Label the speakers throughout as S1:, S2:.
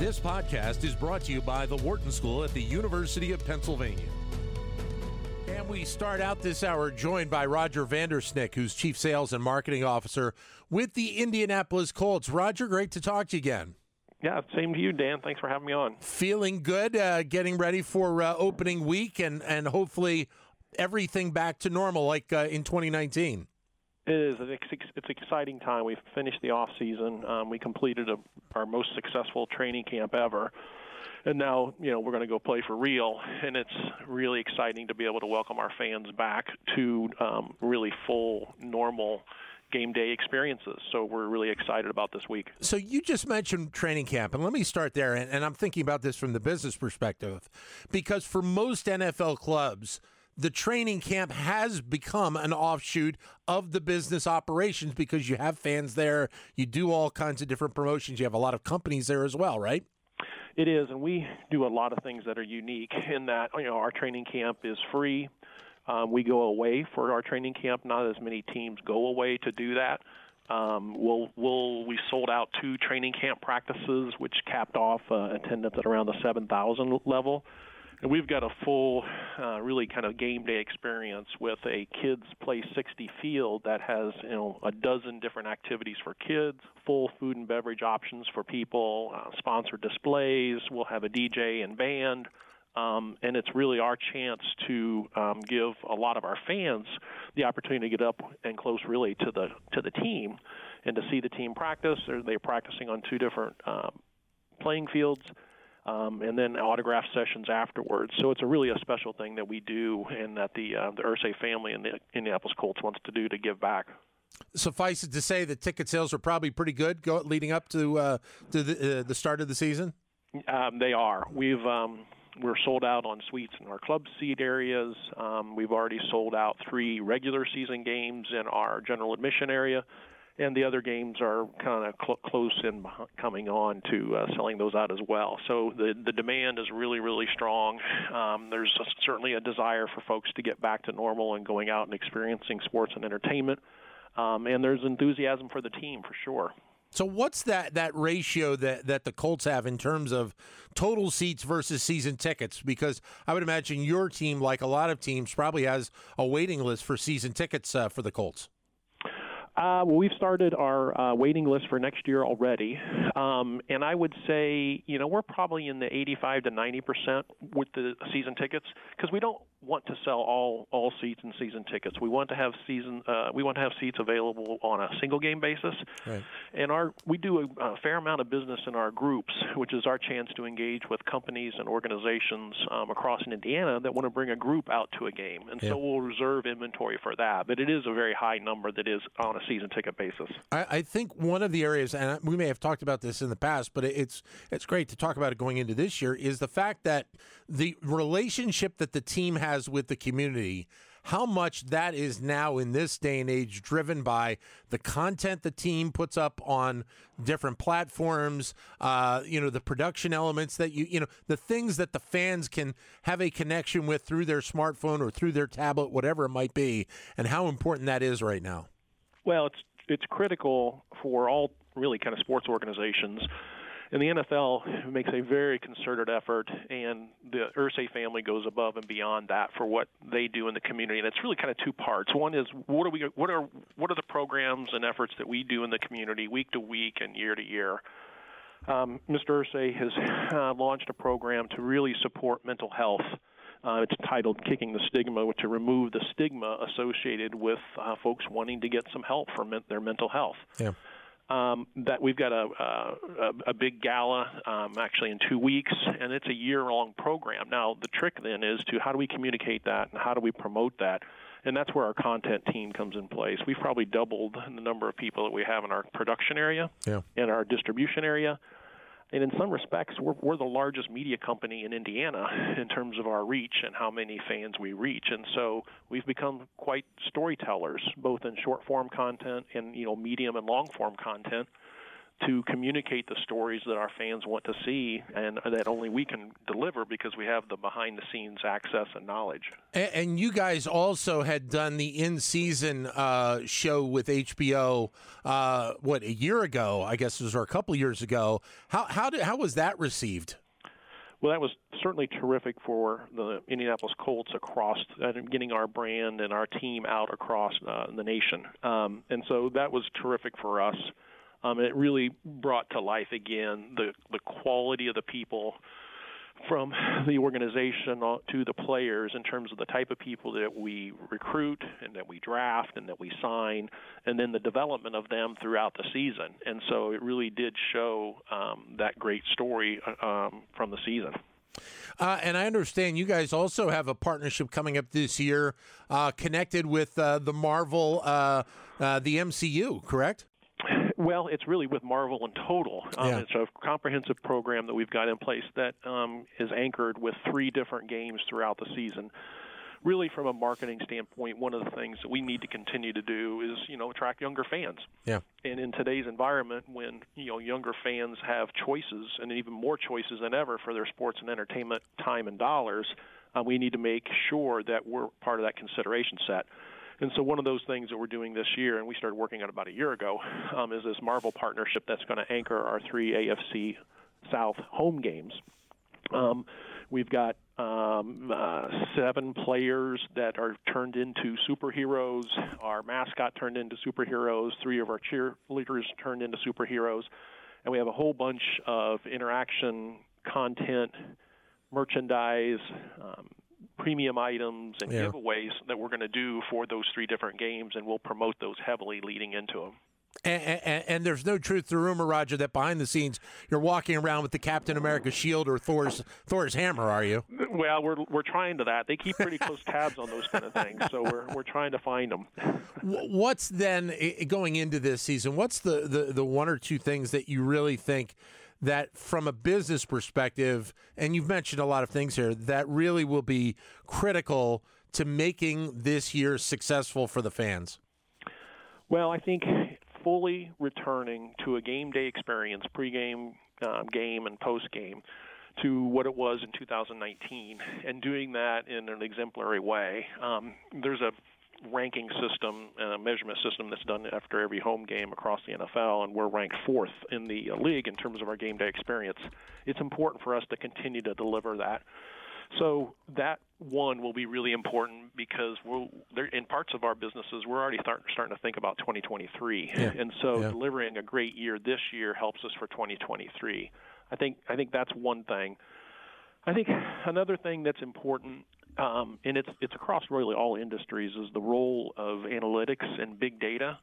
S1: This podcast is brought to you by the Wharton School at the University of Pennsylvania. And we start out this hour joined by Roger Vandersnick, who's Chief Sales and Marketing Officer with the Indianapolis Colts. Roger, great to talk to you again.
S2: Yeah, same to you, Dan. Thanks for having me on.
S1: Feeling good, uh, getting ready for uh, opening week, and, and hopefully everything back to normal like uh, in 2019.
S2: It is. It's, an exciting time. We've finished the off season. Um, we completed a, our most successful training camp ever, and now you know we're going to go play for real. And it's really exciting to be able to welcome our fans back to um, really full, normal game day experiences. So we're really excited about this week.
S1: So you just mentioned training camp, and let me start there. And, and I'm thinking about this from the business perspective, because for most NFL clubs the training camp has become an offshoot of the business operations because you have fans there, you do all kinds of different promotions, you have a lot of companies there as well, right?
S2: It is, and we do a lot of things that are unique in that you know our training camp is free. Um, we go away for our training camp. Not as many teams go away to do that. Um, we'll, we'll, we sold out two training camp practices, which capped off uh, attendance at around the 7,000 level and we've got a full, uh, really kind of game day experience with a kids play 60 field that has you know a dozen different activities for kids, full food and beverage options for people, uh, sponsored displays. We'll have a DJ and band. Um, and it's really our chance to um, give a lot of our fans the opportunity to get up and close really to the to the team and to see the team practice. They're, they're practicing on two different um, playing fields um, and then autograph sessions afterwards. So it's a really a special thing that we do, and that the uh, the Irsay family and the Indianapolis Colts wants to do to give back.
S1: Suffice it to say that ticket sales are probably pretty good go, leading up to uh, to the, uh, the start of the season.
S2: Um, they are. We've um, we're sold out on suites in our club seat areas. Um, we've already sold out three regular season games in our general admission area and the other games are kind of cl- close in coming on to uh, selling those out as well. So the the demand is really really strong. Um, there's a, certainly a desire for folks to get back to normal and going out and experiencing sports and entertainment. Um, and there's enthusiasm for the team for sure.
S1: So what's that that ratio that that the Colts have in terms of total seats versus season tickets? Because I would imagine your team, like a lot of teams, probably has a waiting list for season tickets uh, for the Colts.
S2: Uh, well, we've started our uh, waiting list for next year already, um, and I would say, you know, we're probably in the 85 to 90 percent with the season tickets because we don't want to sell all all seats and season tickets. We want to have season uh, we want to have seats available on a single game basis, right. and our we do a, a fair amount of business in our groups, which is our chance to engage with companies and organizations um, across in Indiana that want to bring a group out to a game, and yeah. so we'll reserve inventory for that. But it is a very high number that is on a season ticket basis.
S1: I, I, think one of the areas, and we may have talked about this in the past, but it's it's great to talk about it going into this year, is the fact that the relationship that the team has with the community, how much that is now in this day and age driven by the content the team puts up on different platforms, uh, you know, the production elements that you, you know, the things that the fans can have a connection with through their smartphone or through their tablet, whatever it might be, and how important that is right now.
S2: Well, it's it's critical for all really kind of sports organizations. And the NFL makes a very concerted effort, and the Irsay family goes above and beyond that for what they do in the community. And it's really kind of two parts. One is what are we, what are, what are the programs and efforts that we do in the community week to week and year to year. Um, Mr. Irsay has uh, launched a program to really support mental health uh, it's titled "Kicking the Stigma" to remove the stigma associated with uh, folks wanting to get some help for men- their mental health.
S1: Yeah.
S2: Um, that we've got a, a, a big gala um, actually in two weeks, and it's a year-long program. Now, the trick then is to how do we communicate that and how do we promote that, and that's where our content team comes in place. We've probably doubled the number of people that we have in our production area,
S1: yeah.
S2: in our distribution area and in some respects, we're, we're the largest media company in Indiana in terms of our reach and how many fans we reach. And so we've become quite storytellers, both in short form content and you know medium and long form content to communicate the stories that our fans want to see and that only we can deliver because we have the behind the scenes access and knowledge.
S1: And, and you guys also had done the in season uh, show with HBO, uh, what, a year ago, I guess it was, or a couple years ago. How, how, did, how was that received?
S2: Well, that was certainly terrific for the Indianapolis Colts across uh, getting our brand and our team out across uh, the nation. Um, and so that was terrific for us. Um, it really brought to life again the the quality of the people from the organization to the players in terms of the type of people that we recruit and that we draft and that we sign, and then the development of them throughout the season. And so it really did show um, that great story uh, um, from the season.
S1: Uh, and I understand you guys also have a partnership coming up this year, uh, connected with uh, the Marvel, uh, uh, the MCU, correct?
S2: Well, it's really with Marvel in total. Um, yeah. It's a comprehensive program that we've got in place that um, is anchored with three different games throughout the season. Really, from a marketing standpoint, one of the things that we need to continue to do is, you know, attract younger fans.
S1: Yeah.
S2: And in today's environment, when you know younger fans have choices and even more choices than ever for their sports and entertainment time and dollars, uh, we need to make sure that we're part of that consideration set. And so one of those things that we're doing this year, and we started working on about a year ago, um, is this Marvel partnership that's going to anchor our three AFC South home games. Um, we've got um, uh, seven players that are turned into superheroes. Our mascot turned into superheroes. Three of our cheerleaders turned into superheroes, and we have a whole bunch of interaction content, merchandise, um, premium items and yeah. giveaways that we're going to do for those three different games, and we'll promote those heavily leading into them.
S1: And, and, and, there's no truth to the rumor, Roger, that behind the scenes you're walking around with the Captain America shield or Thor's Thor's hammer. Are you?
S2: Well, we're we're trying to that. They keep pretty close tabs on those kind of things, so we're we're trying to find them.
S1: What's then going into this season? What's the, the, the one or two things that you really think that from a business perspective, and you've mentioned a lot of things here, that really will be critical to making this year successful for the fans?
S2: Well, I think fully returning to a game day experience, pregame, um, game, and postgame, to what it was in 2019, and doing that in an exemplary way. Um, there's a ranking system and a measurement system that's done after every home game across the NFL, and we're ranked fourth in the league in terms of our game day experience. It's important for us to continue to deliver that. So that one will be really important because we're in parts of our businesses we're already start, starting to think about 2023, yeah. and so yeah. delivering a great year this year helps us for 2023. I think I think that's one thing. I think another thing that's important um, and it's it's across really all industries, is the role of analytics and big data.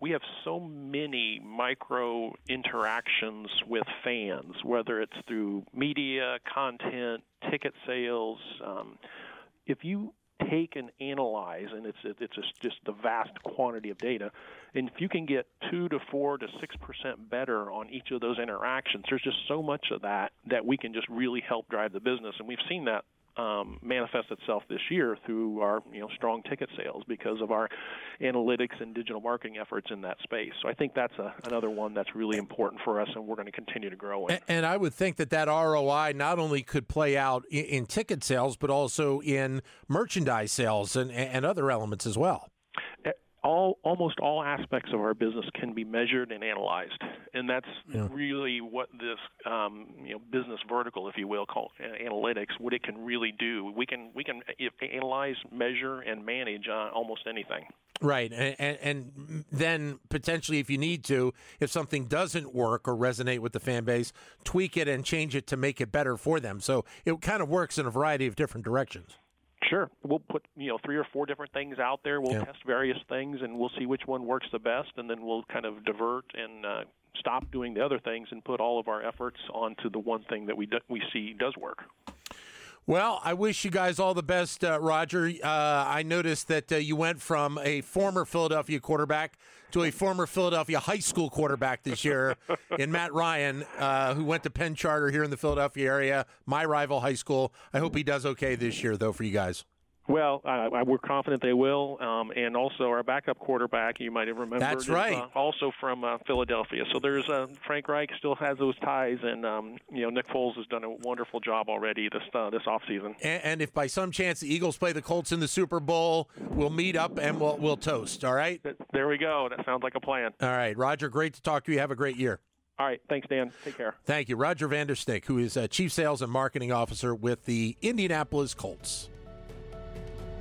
S2: We have so many micro interactions with fans, whether it's through media, content, ticket sales. Um, if you take and analyze, and it's it's just, just the vast quantity of data, and if you can get two to four to six percent better on each of those interactions, there's just so much of that that we can just really help drive the business, and we've seen that um, manifest itself this year through our you know strong ticket sales because of our analytics and digital marketing efforts in that space. So I think that's a, another one that's really important for us, and we're going to continue to grow in.
S1: And, and I would think that that ROI not only could play out in, in ticket sales, but also in merchandise sales and, and other elements as well
S2: all almost all aspects of our business can be measured and analyzed, and that's yeah. really what this um, you know business vertical, if you will, called analytics, what it can really do. We can we can analyze, measure, and manage uh, almost anything.
S1: Right, and, and, and then potentially, if you need to, if something doesn't work or resonate with the fan base, tweak it and change it to make it better for them. So it kind of works in a variety of different directions.
S2: Sure. We'll put you know three or four different things out there. We'll yeah. test various things, and we'll see which one works the best, and then we'll kind of divert and uh, stop doing the other things and put all of our efforts onto the one thing that we do, we see does work.
S1: Well, I wish you guys all the best, uh, Roger. Uh, I noticed that uh, you went from a former Philadelphia quarterback to a former Philadelphia high school quarterback this year in Matt Ryan, uh, who went to Penn Charter here in the Philadelphia area, my rival high school. I hope he does okay this year, though, for you guys.
S2: Well, uh, we're confident they will, um, and also our backup quarterback, you might have remembered,
S1: That's right.
S2: is, uh, also from uh, Philadelphia. So there's uh, Frank Reich still has those ties, and um, you know Nick Foles has done a wonderful job already this uh, this offseason.
S1: And, and if by some chance the Eagles play the Colts in the Super Bowl, we'll meet up and we'll we'll toast. All right.
S2: There we go. That sounds like a plan.
S1: All right, Roger. Great to talk to you. Have a great year.
S2: All right. Thanks, Dan. Take care.
S1: Thank you, Roger Vandersnick, who is uh, Chief Sales and Marketing Officer with the Indianapolis Colts.